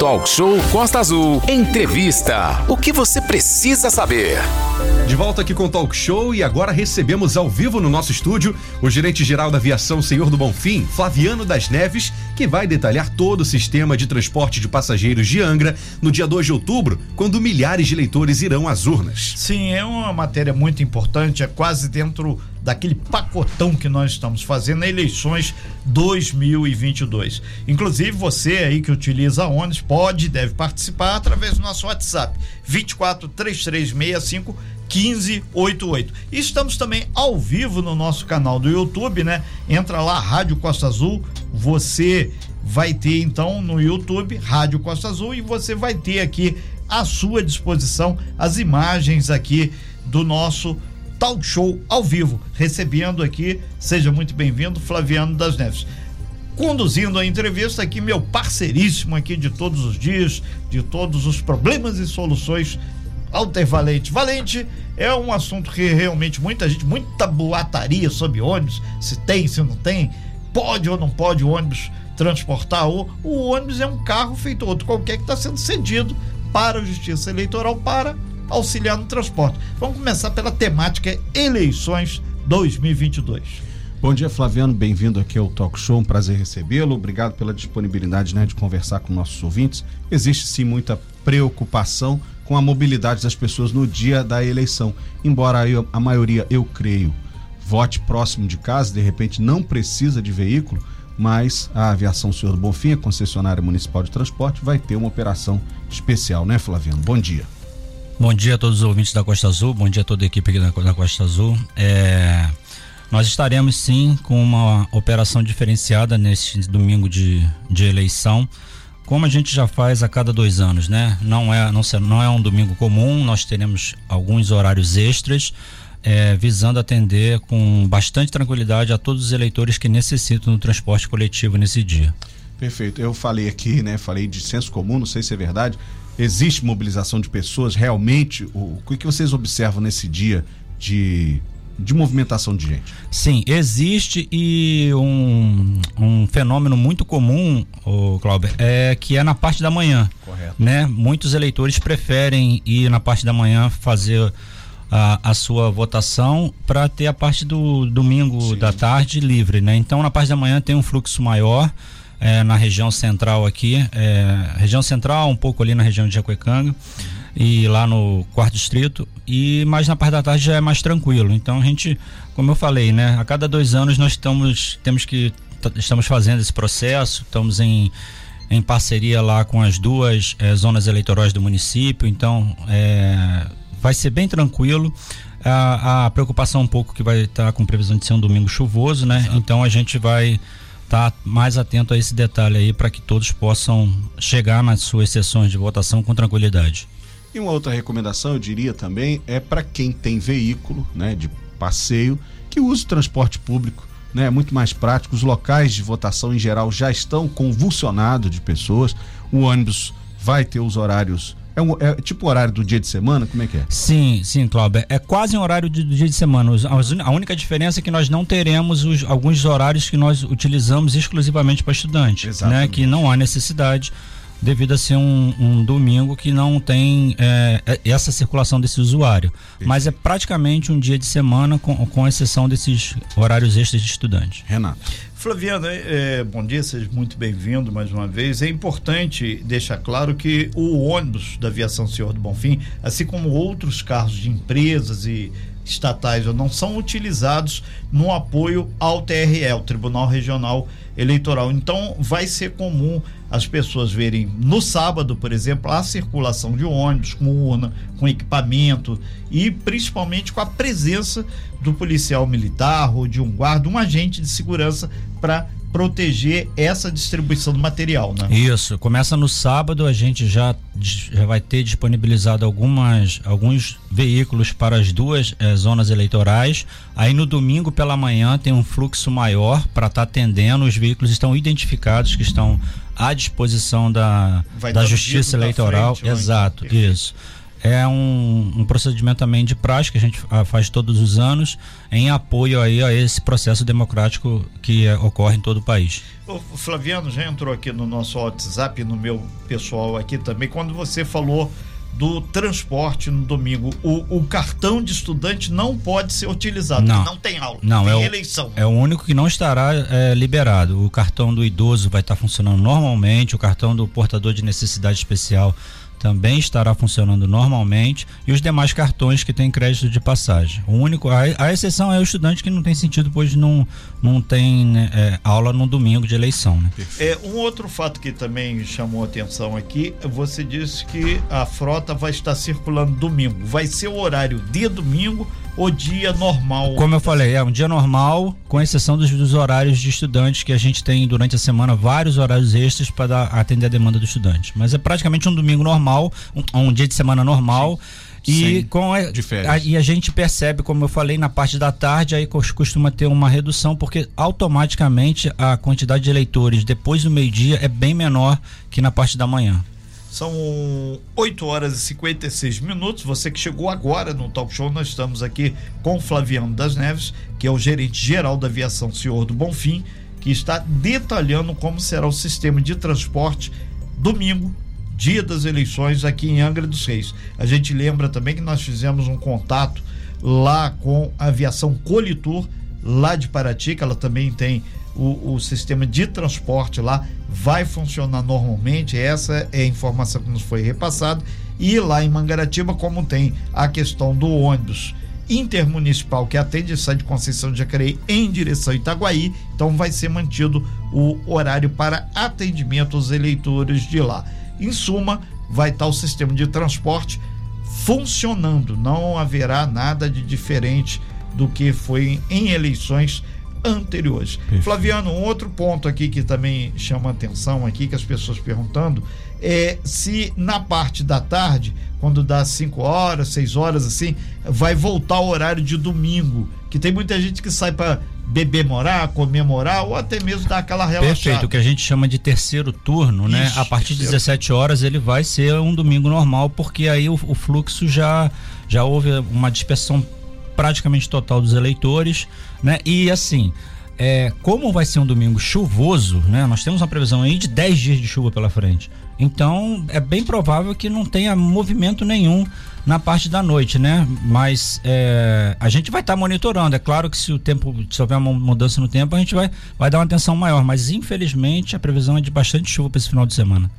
Talk Show Costa Azul. Entrevista. O que você precisa saber? De volta aqui com o Talk Show e agora recebemos ao vivo no nosso estúdio o gerente-geral da aviação Senhor do Bonfim, Flaviano das Neves, que vai detalhar todo o sistema de transporte de passageiros de Angra no dia 2 de outubro, quando milhares de leitores irão às urnas. Sim, é uma matéria muito importante, é quase dentro daquele pacotão que nós estamos fazendo eleições 2022. Inclusive você aí que utiliza ônibus pode e deve participar através do nosso WhatsApp 24 3365 1588. E estamos também ao vivo no nosso canal do YouTube, né? Entra lá Rádio Costa Azul, você vai ter então no YouTube Rádio Costa Azul e você vai ter aqui à sua disposição as imagens aqui do nosso talk show ao vivo, recebendo aqui, seja muito bem-vindo, Flaviano das Neves. Conduzindo a entrevista aqui, meu parceiríssimo aqui de todos os dias, de todos os problemas e soluções, Alter Valente. Valente é um assunto que realmente muita gente, muita boataria sobre ônibus, se tem, se não tem, pode ou não pode o ônibus transportar, ou o ônibus é um carro feito outro qualquer que está sendo cedido para a Justiça Eleitoral para auxiliar no transporte. Vamos começar pela temática eleições 2022. Bom dia, Flaviano. Bem-vindo aqui ao Talk Show. Um prazer recebê-lo. Obrigado pela disponibilidade né, de conversar com nossos ouvintes. Existe sim muita preocupação com a mobilidade das pessoas no dia da eleição. Embora eu, a maioria, eu creio, vote próximo de casa, de repente não precisa de veículo, mas a Aviação Senhor do Bonfim, a concessionária municipal de transporte, vai ter uma operação especial, né, Flaviano? Bom dia. Bom dia a todos os ouvintes da Costa Azul, bom dia a toda a equipe aqui da, Costa Azul. É, nós estaremos sim com uma operação diferenciada neste domingo de, de eleição, como a gente já faz a cada dois anos, né? Não é, não, não é um domingo comum, nós teremos alguns horários extras. É, visando atender com bastante tranquilidade a todos os eleitores que necessitam do transporte coletivo nesse dia. Perfeito. Eu falei aqui, né? Falei de senso comum, não sei se é verdade, Existe mobilização de pessoas? Realmente, o, o que vocês observam nesse dia de, de movimentação de gente? Sim, existe e um, um fenômeno muito comum, o Cláudio, é que é na parte da manhã. Correto. Né? Muitos eleitores preferem ir na parte da manhã fazer a, a sua votação para ter a parte do domingo Sim. da tarde livre, né? Então na parte da manhã tem um fluxo maior é, na região central aqui, é, região central, um pouco ali na região de Jacuecanga e lá no quarto distrito e mais na parte da tarde já é mais tranquilo. Então a gente, como eu falei, né, a cada dois anos nós estamos temos que estamos fazendo esse processo, estamos em em parceria lá com as duas é, zonas eleitorais do município, então é, vai ser bem tranquilo. A, a, preocupação um pouco que vai estar com previsão de ser um domingo chuvoso, né? Exato. Então a gente vai estar tá mais atento a esse detalhe aí para que todos possam chegar nas suas sessões de votação com tranquilidade. E uma outra recomendação, eu diria também, é para quem tem veículo, né, de passeio, que use o transporte público, né, é muito mais prático. Os locais de votação em geral já estão convulsionados de pessoas. O ônibus vai ter os horários é, um, é tipo horário do dia de semana? Como é que é? Sim, sim, Cláudio. É quase um horário do dia de semana. A única diferença é que nós não teremos os, alguns horários que nós utilizamos exclusivamente para estudante. Exatamente. Né? Que não há necessidade devido a ser um, um domingo que não tem é, é essa circulação desse usuário. Isso. Mas é praticamente um dia de semana, com, com exceção desses horários extras de estudante. Renato. Flaviano, é, bom dia, seja muito bem-vindo mais uma vez. É importante deixar claro que o ônibus da aviação Senhor do Bonfim, assim como outros carros de empresas e estatais ou não, são utilizados no apoio ao TRE, o Tribunal Regional Eleitoral. Então, vai ser comum as pessoas verem no sábado, por exemplo, a circulação de ônibus com urna, com equipamento e principalmente com a presença do policial militar ou de um guarda, um agente de segurança para proteger essa distribuição do material, né? Isso, começa no sábado, a gente já, já vai ter disponibilizado algumas, alguns veículos para as duas eh, zonas eleitorais. Aí no domingo pela manhã tem um fluxo maior para estar tá atendendo, os veículos estão identificados que estão à disposição da, da Justiça Eleitoral. Frente, Exato, isso. É um, um, procedimento também de prática que a gente faz todos os anos em apoio aí a esse processo democrático que é, ocorre em todo o país. O Flaviano já entrou aqui no nosso WhatsApp, no meu pessoal aqui também, quando você falou do transporte no domingo. O, o, cartão de estudante não pode ser utilizado, não, não tem aula, não, tem é eleição. é o único que não estará é, liberado. O cartão do idoso vai estar funcionando normalmente, o cartão do portador de necessidade especial também estará funcionando normalmente e os demais cartões que têm crédito de passagem. O único, a, a exceção é o estudante que não tem sentido, pois não, não tem é, aula no domingo de eleição. Né? É, um outro fato que também chamou atenção aqui, você disse que a frota vai estar circulando domingo. Vai ser o horário de domingo o dia normal. Como eu falei, é um dia normal, com exceção dos, dos, horários de estudantes que a gente tem durante a semana, vários horários extras para atender a demanda do estudante. Mas é praticamente um domingo normal, um, um dia de semana normal. Sim. E, com a, a, e a gente percebe, como eu falei, na parte da tarde, aí costuma ter uma redução, porque automaticamente a quantidade de eleitores depois do meio-dia é bem menor que na parte da manhã. São 8 horas e 56 minutos. Você que chegou agora no Talk Show, nós estamos aqui com Flaviano das Neves, que é o gerente geral da aviação Senhor do Bonfim, que está detalhando como será o sistema de transporte domingo, dia das eleições aqui em Angra dos Reis. A gente lembra também que nós fizemos um contato lá com a aviação Colitur, lá de Paraty, que ela também tem o, o sistema de transporte lá vai funcionar normalmente. Essa é a informação que nos foi repassada. E lá em Mangaratiba, como tem a questão do ônibus intermunicipal que atende sai de Conceição de Jacareí em direção a Itaguaí, então vai ser mantido o horário para atendimento aos eleitores de lá. Em suma, vai estar o sistema de transporte funcionando, não haverá nada de diferente do que foi em eleições anteriores. Perfeito. Flaviano, um outro ponto aqui que também chama atenção aqui, que as pessoas perguntando, é se na parte da tarde, quando dá 5 horas, 6 horas assim, vai voltar o horário de domingo, que tem muita gente que sai para beber morar, comemorar ou até mesmo dar aquela relaxada. Perfeito, o que a gente chama de terceiro turno, né? Isso, né? A partir de 17 horas ele vai ser um domingo normal, porque aí o, o fluxo já já houve uma dispersão praticamente total dos eleitores, né? E assim, é, como vai ser um domingo chuvoso, né? Nós temos uma previsão aí de 10 dias de chuva pela frente. Então, é bem provável que não tenha movimento nenhum na parte da noite, né? Mas é, a gente vai estar tá monitorando. É claro que se o tempo, se houver uma mudança no tempo, a gente vai, vai dar uma atenção maior. Mas infelizmente a previsão é de bastante chuva para esse final de semana.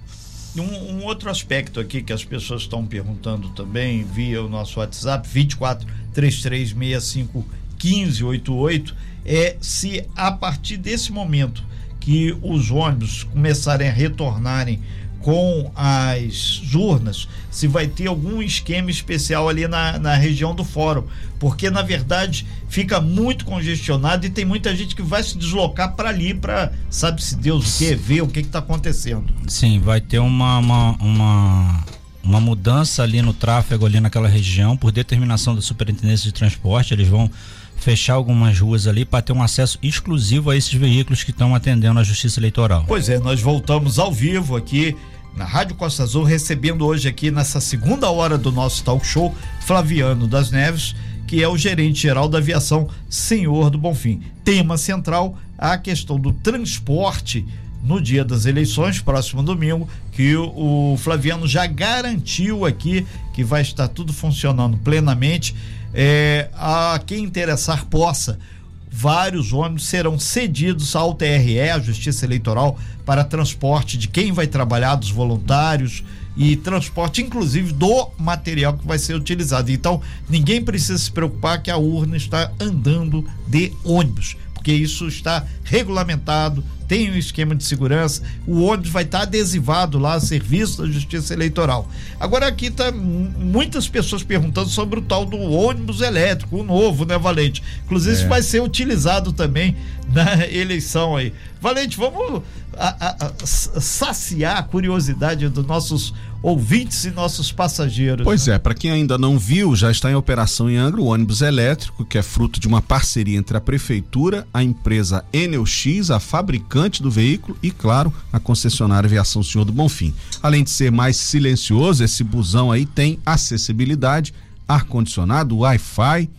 Um, um, outro aspecto aqui que as pessoas estão perguntando também via o nosso WhatsApp 24 3365 1588 é se a partir desse momento que os ônibus começarem a retornarem com as urnas, se vai ter algum esquema especial ali na, na região do fórum, porque na verdade fica muito congestionado e tem muita gente que vai se deslocar para ali para sabe se Deus o que ver o que está acontecendo. Sim, vai ter uma, uma, uma uma mudança ali no tráfego ali naquela região por determinação da Superintendência de Transporte, eles vão fechar algumas ruas ali para ter um acesso exclusivo a esses veículos que estão atendendo a Justiça Eleitoral. Pois é, nós voltamos ao vivo aqui na Rádio Costa Azul, recebendo hoje aqui nessa segunda hora do nosso talk show Flaviano das Neves, que é o gerente geral da aviação Senhor do Bonfim. Tema central a questão do transporte no dia das eleições, próximo domingo, que o, Flaviano já garantiu aqui que vai estar tudo funcionando plenamente. É, a quem interessar possa vários ônibus serão cedidos ao TRE, a Justiça Eleitoral, para transporte de quem vai trabalhar, dos voluntários e transporte, inclusive, do material que vai ser utilizado. Então, ninguém precisa se preocupar que a urna está andando de ônibus, porque isso está regulamentado, tem um esquema de segurança, o ônibus vai estar adesivado lá a serviço da Justiça Eleitoral. Agora aqui tá muitas pessoas perguntando sobre o tal do ônibus elétrico, o novo, né, Valente? Inclusive é. isso vai ser utilizado também na eleição aí. Valente, vamos a, a, saciar a curiosidade dos nossos ouvintes e nossos passageiros. Pois né? é, para quem ainda não viu, já está em operação em Angra o ônibus elétrico, que é fruto de uma parceria entre a prefeitura, a empresa Enelx, a fabricante do veículo e, claro, a concessionária Aviação Senhor do Bonfim. Além de ser mais silencioso, esse busão aí tem acessibilidade, ar-condicionado, Wi-Fi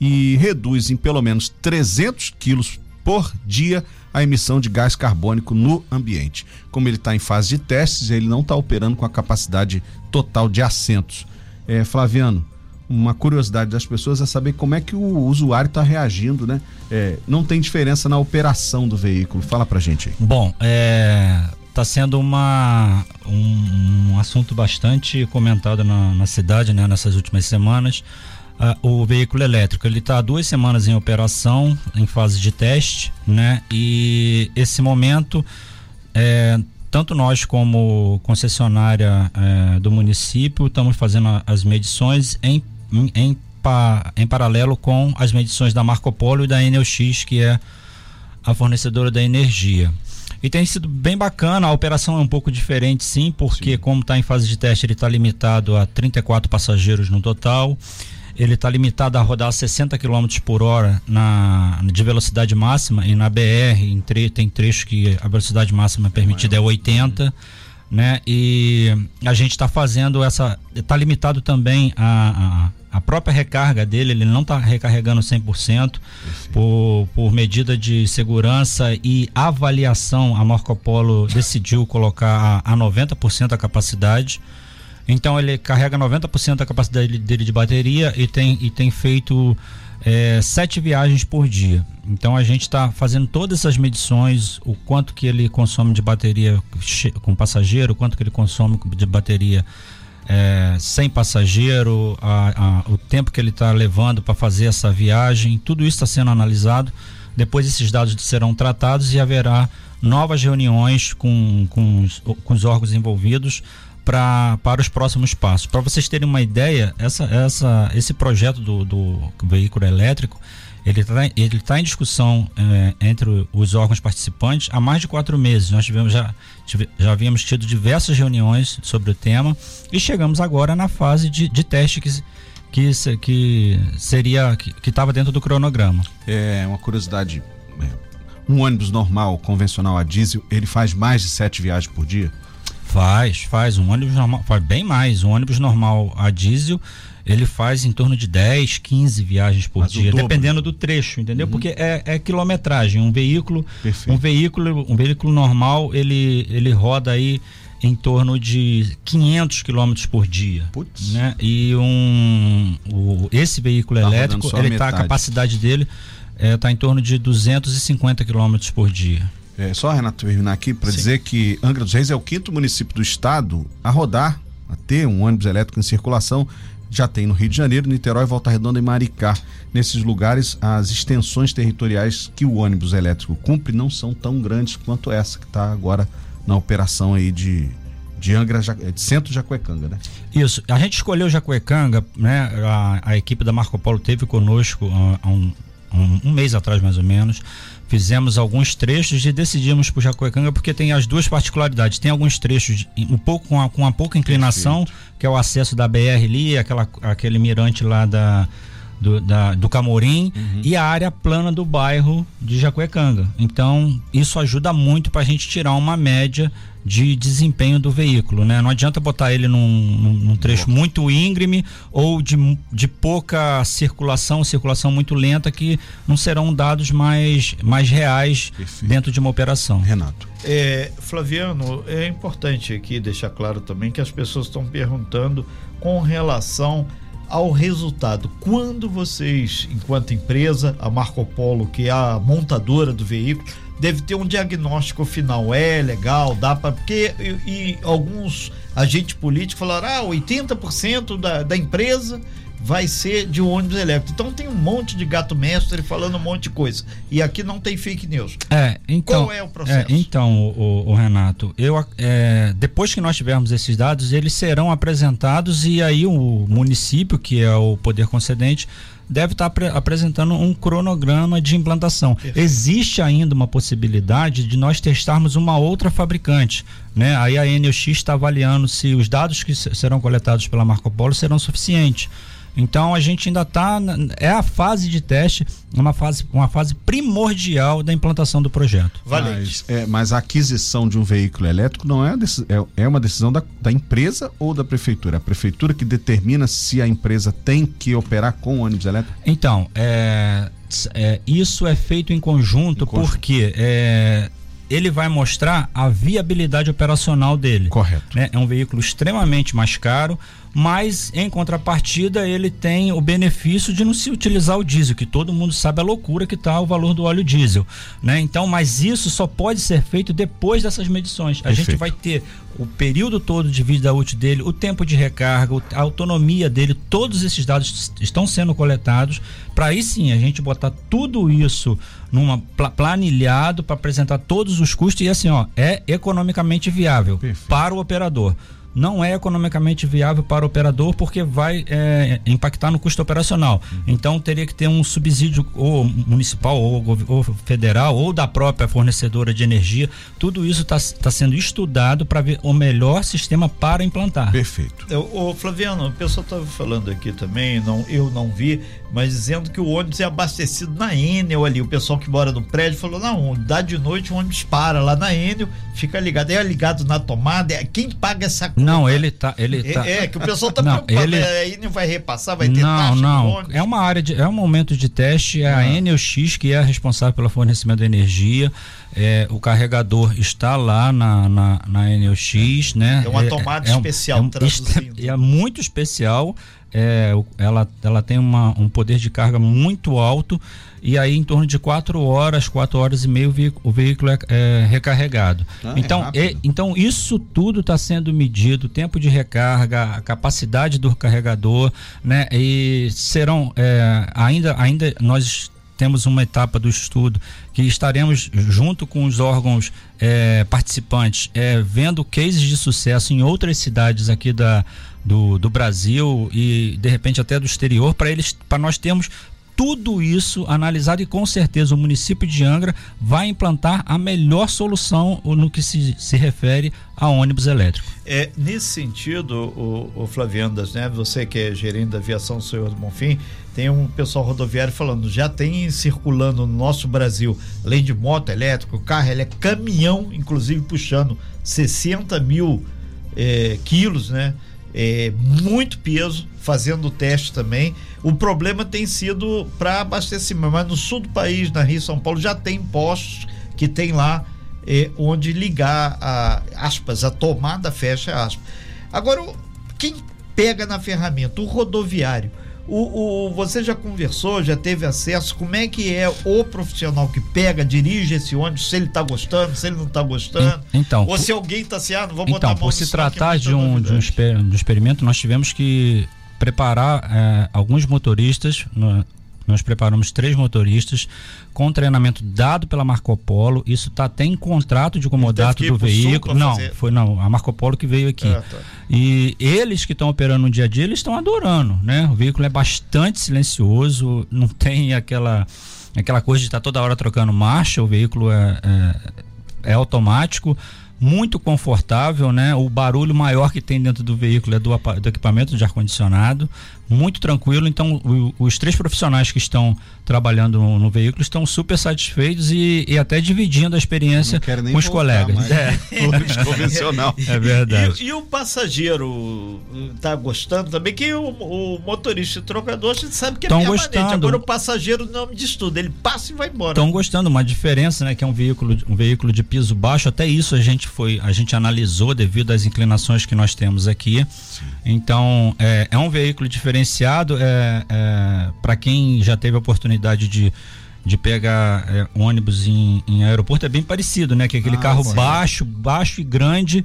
e reduz em pelo menos 300 quilos por dia a emissão de gás carbônico no ambiente. Como ele está em fase de testes, ele não está operando com a capacidade total de assentos. É, Flaviano, uma curiosidade das pessoas é saber como é que o usuário está reagindo, né? É, não tem diferença na operação do veículo. Fala pra gente aí. Bom, é, tá sendo uma, um, um assunto bastante comentado na, na cidade, né, nessas últimas semanas o veículo elétrico. Ele está duas semanas em operação, em fase de teste, né? E esse momento, é, tanto nós como concessionária é, do município estamos fazendo as medições em, em, em, pa, em paralelo com as medições da Marco Polo e da Enelx, que é a fornecedora da energia. E tem sido bem bacana, a operação é um pouco diferente sim, porque sim. como está em fase de teste, ele está limitado a 34 passageiros no total ele está limitado a rodar 60 km por hora na, de velocidade máxima e na BR em tre, tem trechos que a velocidade máxima permitida é 80 né? E a gente está fazendo essa. Está limitado também a, a, a, própria recarga dele, ele não está recarregando 100% por, por medida de segurança e avaliação. A Marco Polo decidiu colocar a, a 90% a capacidade. Então ele carrega 90% da capacidade dele de bateria e tem, e tem feito é, sete viagens por dia. Então a gente está fazendo todas essas medições, o quanto que ele consome de bateria com passageiro, o quanto que ele consome de bateria é, sem passageiro, a, a, o tempo que ele está levando para fazer essa viagem, tudo isso está sendo analisado. Depois esses dados serão tratados e haverá novas reuniões com, com, os, com os órgãos envolvidos pra, para os próximos passos. Para vocês terem uma ideia, essa, essa, esse projeto do, do veículo elétrico ele está ele tá em discussão é, entre os órgãos participantes há mais de quatro meses. Nós tivemos já, tive, já havíamos tido diversas reuniões sobre o tema e chegamos agora na fase de, de teste que, que, que seria que estava dentro do cronograma. É uma curiosidade. É, um ônibus normal, convencional a diesel, ele faz mais de sete viagens por dia? Faz, faz. Um ônibus normal, faz bem mais. Um ônibus normal a diesel, ele faz em torno de 10, 15 viagens por Mas dia, dependendo do trecho, entendeu? Uhum. Porque é, é, quilometragem. Um veículo, Perfeito. um veículo, um veículo normal, ele, ele roda aí em torno de 500 quilômetros por dia, Putz. né? E um, o, esse veículo tá elétrico, ele tá a capacidade dele está é, em torno de 250 quilômetros por dia. É, só, Renato, terminar aqui para dizer que Angra dos Reis é o quinto município do estado a rodar, a ter um ônibus elétrico em circulação. Já tem no Rio de Janeiro, Niterói, Volta Redonda e Maricá. Nesses lugares, as extensões territoriais que o ônibus elétrico cumpre não são tão grandes quanto essa que está agora na operação aí de, de Angra, de Centro Jacuecanga, né? Isso. A gente escolheu Jacuecanga, né? A, a equipe da Marco Polo teve conosco ah, há um, um, um mês atrás, mais ou menos fizemos alguns trechos e decidimos por Jacuecanga porque tem as duas particularidades. Tem alguns trechos um pouco com, a, com uma pouca inclinação, Perfeito. que é o acesso da BR ali, aquela, aquele mirante lá da, do, da, do Camorim uhum. e a área plana do bairro de Jacuecanga. Então, isso ajuda muito para a gente tirar uma média de desempenho do veículo, né? Não adianta botar ele num, num trecho Boa. muito íngreme ou de, de pouca circulação, circulação muito lenta, que não serão dados mais, mais reais Perfeito. dentro de uma operação. Renato. É, Flaviano, é importante aqui deixar claro também que as pessoas estão perguntando com relação ao resultado. Quando vocês, enquanto empresa, a Marco Polo, que é a montadora do veículo, deve ter um diagnóstico final. É legal, dá para. Porque e, e alguns agentes políticos falaram: ah, 80% da, da empresa vai ser de ônibus elétrico. Então tem um monte de gato mestre falando um monte de coisa. E aqui não tem fake news. É, então. Qual é o processo? É, então, o, o, Renato, eu, é, depois que nós tivermos esses dados, eles serão apresentados e aí o município, que é o poder concedente, deve estar ap apresentando um cronograma de implantação. Perfeito. Existe ainda uma possibilidade de nós testarmos uma outra fabricante. Né? Aí a NOX está avaliando se os dados que serão coletados pela Marco Polo serão suficientes. Então a gente ainda está é a fase de teste, uma fase, uma fase primordial da implantação do projeto. Mas, é, mas a aquisição de um veículo elétrico não é, é, é uma decisão da, da empresa ou da prefeitura? É a prefeitura que determina se a empresa tem que operar com ônibus elétrico? Então, é, é isso é feito em conjunto, em conjunto. porque é, ele vai mostrar a viabilidade operacional dele. Correto. Né? É um veículo extremamente mais caro mas em contrapartida ele tem o benefício de não se utilizar o diesel, que todo mundo sabe a loucura que está o valor do óleo diesel, né? Então, mas isso só pode ser feito depois dessas medições. A Perfeito. gente vai ter o período todo de vida útil dele, o tempo de recarga, a autonomia dele, todos esses dados estão sendo coletados para aí sim a gente botar tudo isso numa planilhado para apresentar todos os custos e assim, ó, é economicamente viável Perfeito. para o operador não é economicamente viável para o operador porque vai é, impactar no custo operacional. Uhum. Então teria que ter um subsídio ou municipal ou, ou, federal ou da própria fornecedora de energia. Tudo isso está tá sendo estudado para ver o melhor sistema para implantar. Perfeito. O Flaviano, o pessoal estava falando aqui também, não, eu não vi, mas dizendo que o ônibus é abastecido na Enel ali. O pessoal que mora no prédio falou: não, dá de noite o ônibus para lá na Enel, fica ligado. É ligado na tomada. É, quem paga essa conta? Não, ele tá. Ele é, tá... É, que o pessoal tá não, preocupado. Ele... Aí não vai repassar, vai ter Não, não. É uma área de. É um momento de teste. É a Enel X que é a responsável pelo fornecimento de energia. É, o carregador está lá na, na, na Enel X, né? É uma é, tomada é, especial, é, é, é muito especial é, ela, ela tem uma, um poder de carga muito alto e aí em torno de quatro horas, quatro horas e meia o veículo, o veículo é, é recarregado. Ah, é então, é então isso tudo está sendo medido, tempo de recarga, a capacidade do carregador, né? E serão é, ainda, ainda nós temos uma etapa do estudo que estaremos junto com os órgãos é, participantes é, vendo cases de sucesso em outras cidades aqui da do, do Brasil e de repente até do exterior para eles para nós termos tudo isso analisado e com certeza o município de Angra vai implantar a melhor solução no que se, se refere a ônibus elétrico. É, nesse sentido, o, o Flaviandas, né? Você que é gerente da aviação Senhor do Bonfim, tem um pessoal rodoviário falando, já tem circulando no nosso Brasil, além de moto elétrico, carro elétrico, caminhão, inclusive puxando 60 mil é, quilos, né? É, muito peso, fazendo o teste também. O problema tem sido para abastecimento, mas no sul do país, na Rio São Paulo, já tem postos que tem lá é, onde ligar a aspas, a tomada fecha aspas. Agora, quem pega na ferramenta? O rodoviário o, o, você já conversou, já teve acesso? Como é que é o profissional que pega, dirige esse ônibus? Se ele está gostando, se ele não está gostando? Então, ou se alguém está assim, ah, não vou então, botar a mão por se tratar de um, de um, exper de um experimento, nós tivemos que preparar é, alguns motoristas. No, nós preparamos três motoristas com treinamento dado pela Marco Polo. Isso está até em contrato de comodato do veículo. Não, fazer... foi não, a Marco Polo que veio aqui. Ah, tá. E eles que estão operando no dia a dia, eles estão adorando, né? O veículo é bastante silencioso, não tem aquela aquela coisa de estar tá toda hora trocando marcha. O veículo é, é, é automático muito confortável, né? O barulho maior que tem dentro do veículo é do, do equipamento de ar-condicionado muito tranquilo. Então, o, os três profissionais que estão trabalhando no, no veículo estão super satisfeitos e, e até dividindo a experiência com os colegas. Mais. É. convencional. É verdade. E, e, o passageiro está gostando também? Que o, o motorista e trocador, a gente sabe que é Tão gostando. Agora o passageiro não me diz tudo, ele passa e vai embora. Estão gostando, uma diferença, né? Que é um veículo, um veículo de piso baixo. Até isso a gente foi, a gente analisou devido às inclinações que nós temos aqui. Sim. Então, é, é um veículo diferenciado é, é para quem já teve a oportunidade de, de pegar é, ônibus em, em, aeroporto é bem parecido, né? Que é aquele ah, carro sim. baixo, baixo e grande,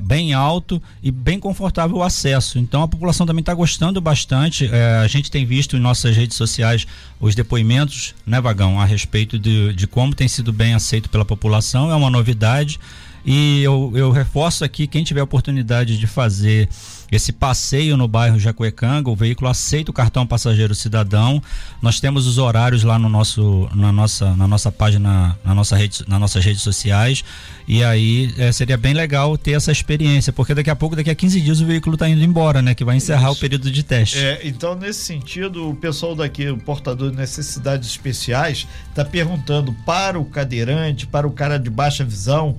bem alto e bem confortável o acesso. Então a população também está gostando bastante. É, a gente tem visto em nossas redes sociais os depoimentos, né, Vagão, a respeito de, de como tem sido bem aceito pela população. É uma novidade. E eu, eu reforço aqui, quem tiver oportunidade de fazer esse passeio no bairro Jacuecanga, o veículo aceita o cartão passageiro cidadão. Nós temos os horários lá no nosso, na, nossa, na nossa página, na nossa rede, nas nossas redes sociais. E aí é, seria bem legal ter essa experiência, porque daqui a pouco, daqui a 15 dias, o veículo está indo embora, né? Que vai encerrar Isso. o período de teste. É, então, nesse sentido, o pessoal daqui, o portador de necessidades especiais, está perguntando para o cadeirante, para o cara de baixa visão,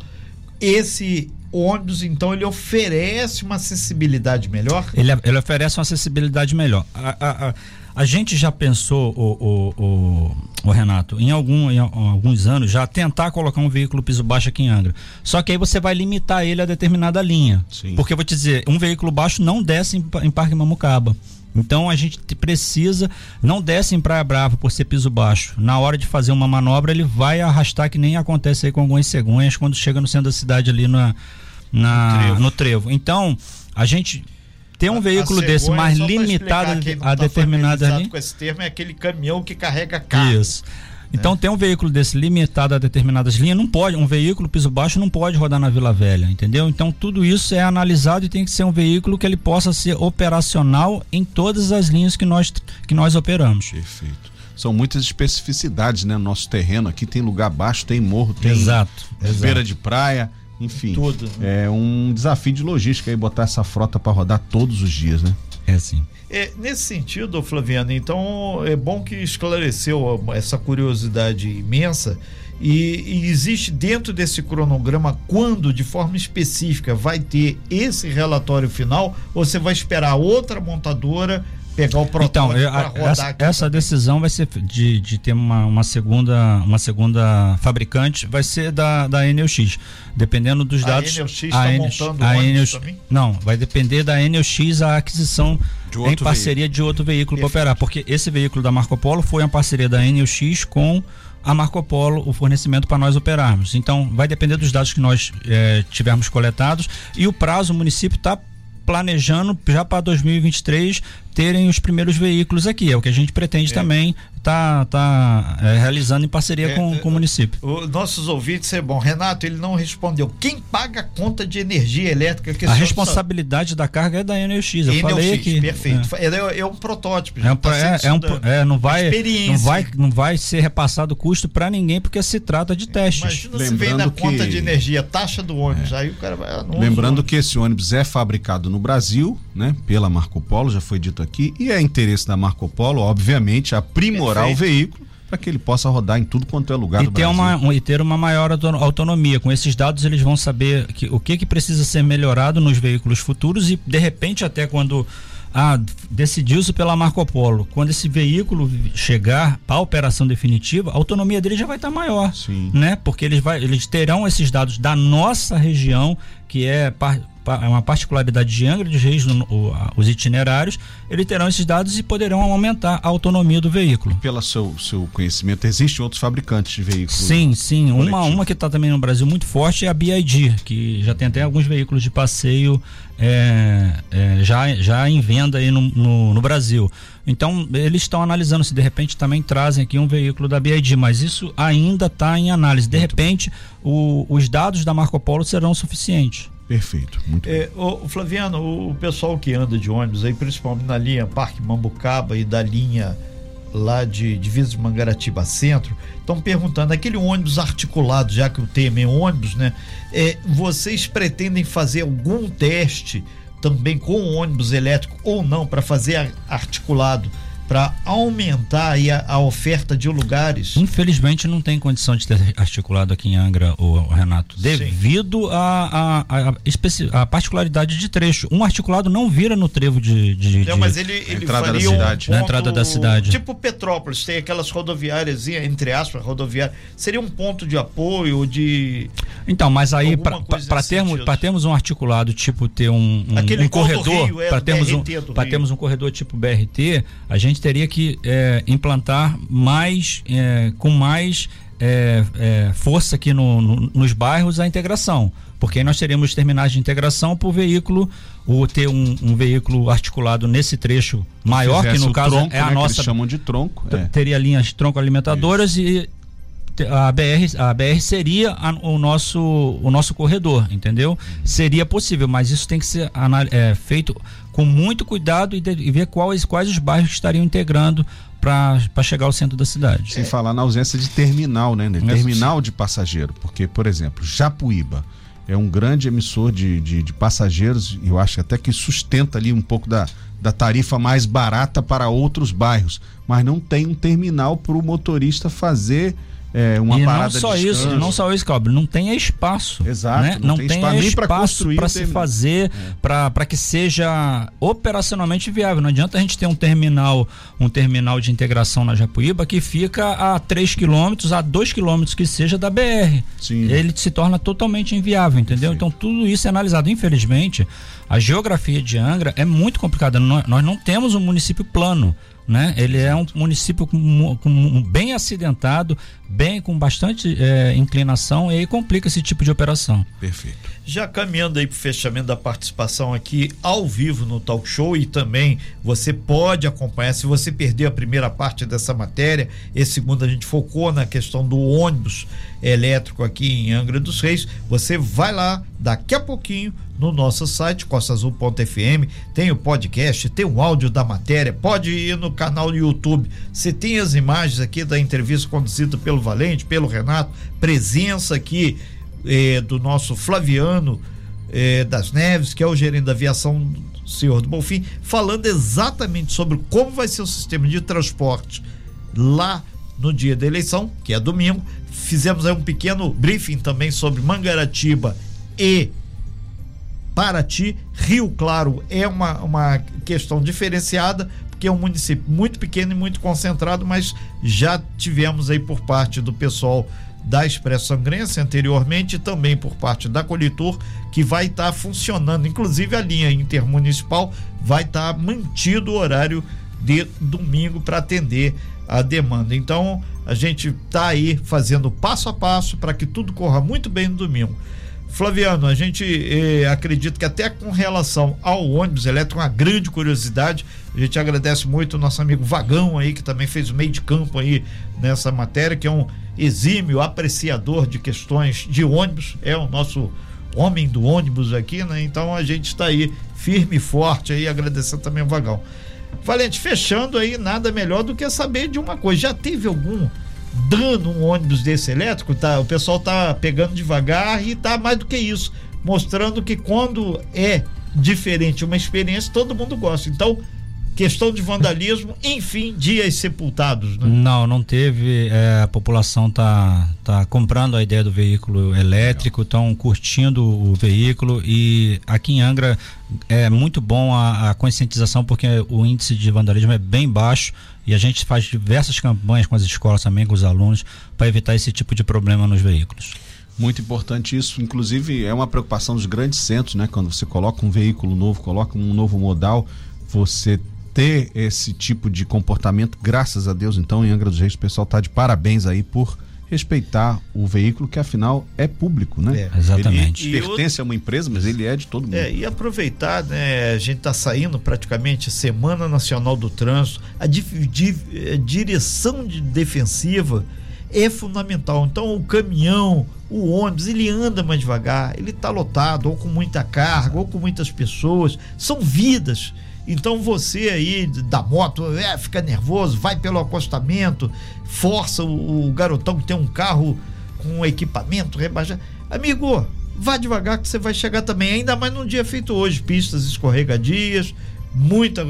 esse ônibus, então, ele oferece uma acessibilidade melhor? Ele, ele oferece uma acessibilidade melhor. A, a, a, a gente já pensou, o, o, o, o Renato, em, algum, em alguns anos, já tentar colocar um veículo piso baixo aqui em Angra. Só que aí você vai limitar ele a determinada linha. Sim. Porque eu vou te dizer, um veículo baixo não desce em, em Parque Mamucaba. Então a gente precisa, não desce em Praia Brava por ser piso baixo. Na hora de fazer uma manobra, ele vai arrastar, que nem acontece aí com algumas cegonhas quando chega no centro da cidade ali na, na, no, trevo. no trevo. Então, a gente ter um a, veículo a desse mais limitado a tá determinada ali. com esse termo é aquele caminhão que carrega carro. Isso. Então é. tem um veículo desse limitado a determinadas linhas, não pode, um veículo piso baixo não pode rodar na Vila Velha, entendeu? Então tudo isso é analisado e tem que ser um veículo que ele possa ser operacional em todas as linhas que nós que nós operamos. Perfeito são muitas especificidades, né? No nosso terreno aqui tem lugar baixo, tem morro, tem exato, beira exato. de praia, enfim. Tudo. Né? É um desafio de logística aí botar essa frota para rodar todos os dias, né? É sim. É, nesse sentido, Flaviano, então é bom que esclareceu essa curiosidade imensa. E, e, existe dentro desse cronograma quando, de forma específica, vai ter esse relatório final? Ou você vai esperar outra montadora pegar o protótipo então, rodar essa, essa decisão vai ser de, de ter uma, uma segunda uma segunda fabricante vai ser da da NLX dependendo dos dados a NLX está montando a NLX, também? não vai depender da NLX a aquisição em parceria veículo. de outro veículo para operar porque esse veículo da Marco Polo foi uma parceria da NLX com a Marco Polo o fornecimento para nós operarmos. Então, vai depender dos dados que nós eh, tivermos coletados e o prazo o município está planejando já para 2023 terem os primeiros veículos aqui. É o que a gente pretende é. também tá, tá é, realizando em parceria é, com, com o município. Os nossos ouvintes é bom. Renato, ele não respondeu. Quem paga a conta de energia elétrica? Que a responsabilidade só... da carga é da NX. Eu falei que perfeito. É, é, é um protótipo. É, um, tá é, é, um, é, não vai, não vai, não vai ser repassado custo para ninguém porque se trata de testes. Imagina Lembrando se vem na que... conta de energia, taxa do ônibus, aí o cara vai. Ah, Lembrando que esse ônibus é fabricado no Brasil, né? Pela Marco Polo, já foi dito aqui, e é interesse da Marco Polo, obviamente, aprimorar melhorar o veículo para que ele possa rodar em tudo quanto é lugar e do ter Brasil. Uma, e ter uma maior autonomia. Com esses dados eles vão saber que, o que, que precisa ser melhorado nos veículos futuros e de repente até quando ah, decidiu-se pela Marco Polo. Quando esse veículo chegar para a operação definitiva, a autonomia dele já vai estar tá maior, Sim. né? Porque eles, vai, eles terão esses dados da nossa região, que é é uma particularidade de Angra dos Reis, os itinerários, eles terão esses dados e poderão aumentar a autonomia do veículo. Pelo seu, seu conhecimento, existem outros fabricantes de veículos? Sim, sim. Uma, uma que está também no Brasil muito forte é a BID, que já tem até alguns veículos de passeio é, é, já, já em venda aí no, no, no Brasil. Então, eles estão analisando se de repente também trazem aqui um veículo da BID, mas isso ainda está em análise. De muito repente, o, os dados da Marco Polo serão suficientes. Perfeito, muito é, o, Flaviano, o pessoal que anda de ônibus aí, principalmente na linha Parque Mambucaba e da linha lá de Divisa de Mangaratiba Centro, estão perguntando, aquele ônibus articulado, já que o tema é ônibus, né? É, vocês pretendem fazer algum teste também com ônibus elétrico ou não para fazer articulado? Para aumentar a, a, oferta de lugares. Infelizmente não tem condição de ter articulado aqui em Angra, o, Renato, devido à a, a, a, particularidade de trecho. Um articulado não vira no trevo de, de, não, mas ele, ele entrada da cidade. Um ponto, na entrada da cidade. Tipo Petrópolis, tem aquelas rodoviárias entre aspas, rodoviárias. Seria um ponto de apoio de Então, mas aí para termos para termos um articulado tipo ter um, um, um corredor, para termos um para termos um corredor tipo BRT, a gente gente teria que é, implantar mais, é, com mais é, é, força aqui no, no, nos bairros a integração. Porque aí nós teríamos terminais de integração por veículo, ou ter um, um veículo articulado nesse trecho maior, que no caso tronco, é a né, nossa. Que chamam de tronco. É. Teria linhas tronco alimentadoras Isso. e a BR, a BR seria a, o, nosso, o nosso corredor, entendeu? Seria possível, mas isso tem que ser é, feito com muito cuidado e, de, e, ver quais, quais os bairros estariam integrando para chegar ao centro da cidade. Sem é. falar na ausência de terminal, né? Terminal de passageiro, porque, por exemplo, Japuíba é um grande emissor de, de, de passageiros e eu acho até que sustenta ali um pouco da, da tarifa mais barata para outros bairros, mas não tem um terminal para o motorista fazer é, uma e parada não só de isso, não só isso, Cobre, não tem espaço. Exato. Né? Não, não, tem, tem espaço para se fazer, é. para que seja operacionalmente viável. Não adianta a gente ter um terminal, um terminal de integração na Japuíba que fica a 3 quilômetros, a 2 quilômetros que seja da BR. Sim. Ele se torna totalmente inviável, entendeu? Então tudo isso é analisado. Infelizmente, a geografia de Angra é muito complicada. Nós, nós não temos um município plano né? Ele é um município com, com, bem acidentado, bem com bastante é, inclinação e aí complica esse tipo de operação. Perfeito. Já caminhando aí para o fechamento da participação aqui ao vivo no talk show e também você pode acompanhar, se você perder a primeira parte dessa matéria, esse segundo a gente focou na questão do ônibus elétrico aqui em Angra dos Reis, você vai lá daqui a pouquinho no nosso site costaazul.fm, tem o podcast, tem o áudio da matéria, pode ir no canal do YouTube. Você tem as imagens aqui da entrevista conduzida pelo Valente, pelo Renato, presença aqui eh, do nosso Flaviano eh, das Neves, que é o gerente da aviação senhor do Bonfim, falando exatamente sobre como vai ser o sistema de transporte lá no dia da eleição, que é domingo. Fizemos aí um pequeno briefing também sobre Mangaratiba e Paraty. Rio Claro é uma, uma questão diferenciada, porque é um município muito pequeno e muito concentrado, mas já tivemos aí por parte do pessoal da Expresso Sangrense anteriormente também por parte da Colitor, que vai estar tá funcionando, inclusive a linha intermunicipal vai estar tá mantido o horário de domingo para atender a demanda. Então, a gente está aí fazendo passo a passo para que tudo corra muito bem no domingo. Flaviano, a gente eh, acredita que até com relação ao ônibus elétrico, uma grande curiosidade, a gente agradece muito o nosso amigo Vagão aí, que também fez o meio de campo aí nessa matéria, que é um exímio apreciador de questões de ônibus, é o nosso homem do ônibus aqui, né? Então a gente está aí firme e forte aí, agradecendo também o Vagão. Valente, fechando aí, nada melhor do que saber de uma coisa. Já teve algum dando um ônibus desse elétrico, tá? O pessoal tá pegando devagar e tá mais do que isso, mostrando que quando é diferente uma experiência, todo mundo gosta. Então, questão de vandalismo, enfim, dias sepultados. Né? Não, não teve. É, a população tá, tá comprando a ideia do veículo elétrico, estão curtindo o veículo e aqui em Angra é muito bom a, a, conscientização porque o índice de vandalismo é bem baixo e a gente faz diversas campanhas com as escolas também, com os alunos, para evitar esse tipo de problema nos veículos. Muito importante isso, inclusive é uma preocupação dos grandes centros, né? Quando você coloca um veículo novo, coloca um novo modal, você ter esse tipo de comportamento, graças a Deus, então, em Angra dos Reis, o pessoal está de parabéns aí por respeitar o veículo que afinal é público, né? É, exatamente. Ele pertence a uma empresa, mas ele é de todo mundo. É, e aproveitar, né? A gente está saindo praticamente Semana Nacional do Trânsito, a, di, di, a direção de defensiva é fundamental. Então o caminhão, o ônibus, ele anda mais devagar, ele está lotado, ou com muita carga, ou com muitas pessoas, são vidas então você aí da moto, é, fica nervoso, vai pelo acostamento, força o, o garotão que tem um carro com equipamento, rebaixa. Amigo, vá devagar que você vai chegar também, ainda mais num dia feito hoje, pistas escorregadias, muita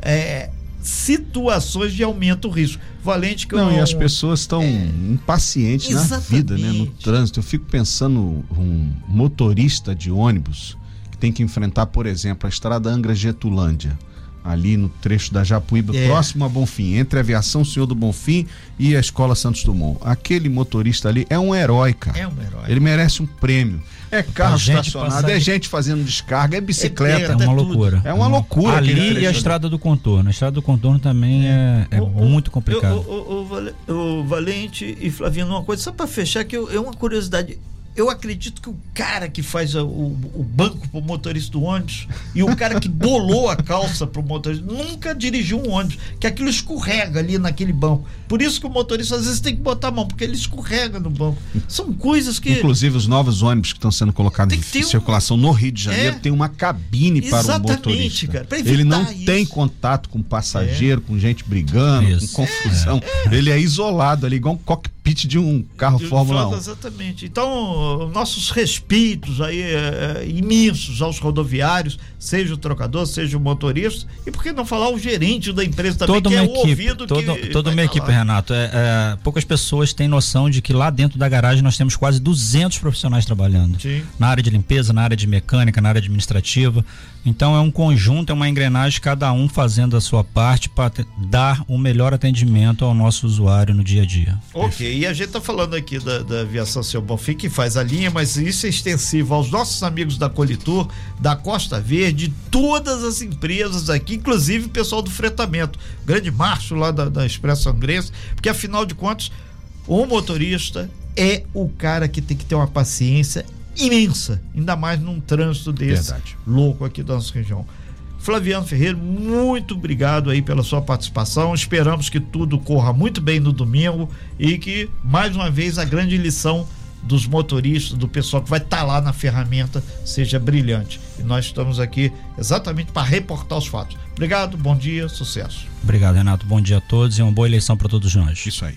é, situações de aumento do risco. Valente que Não, eu, e as pessoas estão é, impacientes na vida, né, no trânsito. Eu fico pensando um motorista de ônibus tem que enfrentar, por exemplo, a estrada Angra Getulândia. ali no trecho da Japuíba, É. próximo a Bonfim, entre a Aviação Senhor do Bonfim e a Escola Santos Dumont. Aquele motorista ali é um herói, cara. É um herói. Ele merece um prêmio. É carro estacionado, é gente fazendo descarga, é bicicleta. É uma tudo. loucura. É uma loucura Ali e a estrada do contorno. A estrada do contorno também é, é O- o- muito complicado. O, o- o Vale- o Valente e Flaviano, uma coisa, só para fechar, que eu- é uma curiosidade. Eu acredito que o cara que faz o, o banco pro motorista do ônibus e o cara que bolou a calça pro motorista nunca dirigiu um ônibus, que aquilo escorrega ali naquele banco. Por isso que o motorista às vezes tem que botar a mão, porque ele escorrega no banco. São coisas que. Inclusive, os novos ônibus que estão sendo colocados em um- circulação no Rio de Janeiro É. tem uma cabine para o Exatamente, motorista. cara, pra Ele não evitar tem isso. contato com passageiro, com gente brigando, Isso. com confusão. Ele é isolado ali, igual um cockpit de um carro De Fórmula 1. Exatamente. Então, nossos respeitos aí é, é, imensos aos rodoviários, seja o trocador, seja o motorista, e por que não falar o gerente da empresa também, toda que é o equipe, ouvido toda, que toda uma tá equipe. Renato. É, é, poucas pessoas têm noção de que lá dentro da garagem nós temos quase 200 profissionais trabalhando. Sim. Na área de limpeza, na área de mecânica, na área administrativa. Então é um conjunto, é uma engrenagem, cada um fazendo a sua parte para dar o melhor atendimento ao nosso usuário no dia a dia. Ok, e a gente tá falando aqui da, da aviação Seu Bonfim, que faz a linha, mas isso é extensivo aos nossos amigos da Colitur, da Costa Verde, todas as empresas aqui, inclusive o pessoal do fretamento. O grande Márcio lá da, da Expresso Angrense, porque afinal de contas, o motorista é o cara que tem que ter uma paciência imensa, ainda mais num trânsito desse Verdade. louco aqui da nossa região. Flaviano Ferreira, muito obrigado aí pela sua participação. Esperamos que tudo corra muito bem no domingo e que, mais uma vez, a grande lição dos motoristas, do pessoal que vai estar lá na ferramenta, seja brilhante. E nós estamos aqui exatamente para reportar os fatos. Obrigado, bom dia, sucesso. Obrigado, Renato. Bom dia a todos e uma boa eleição para todos nós. Isso aí.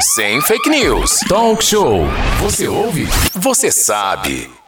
Sem fake news. Talk show. Você ouve? Você sabe.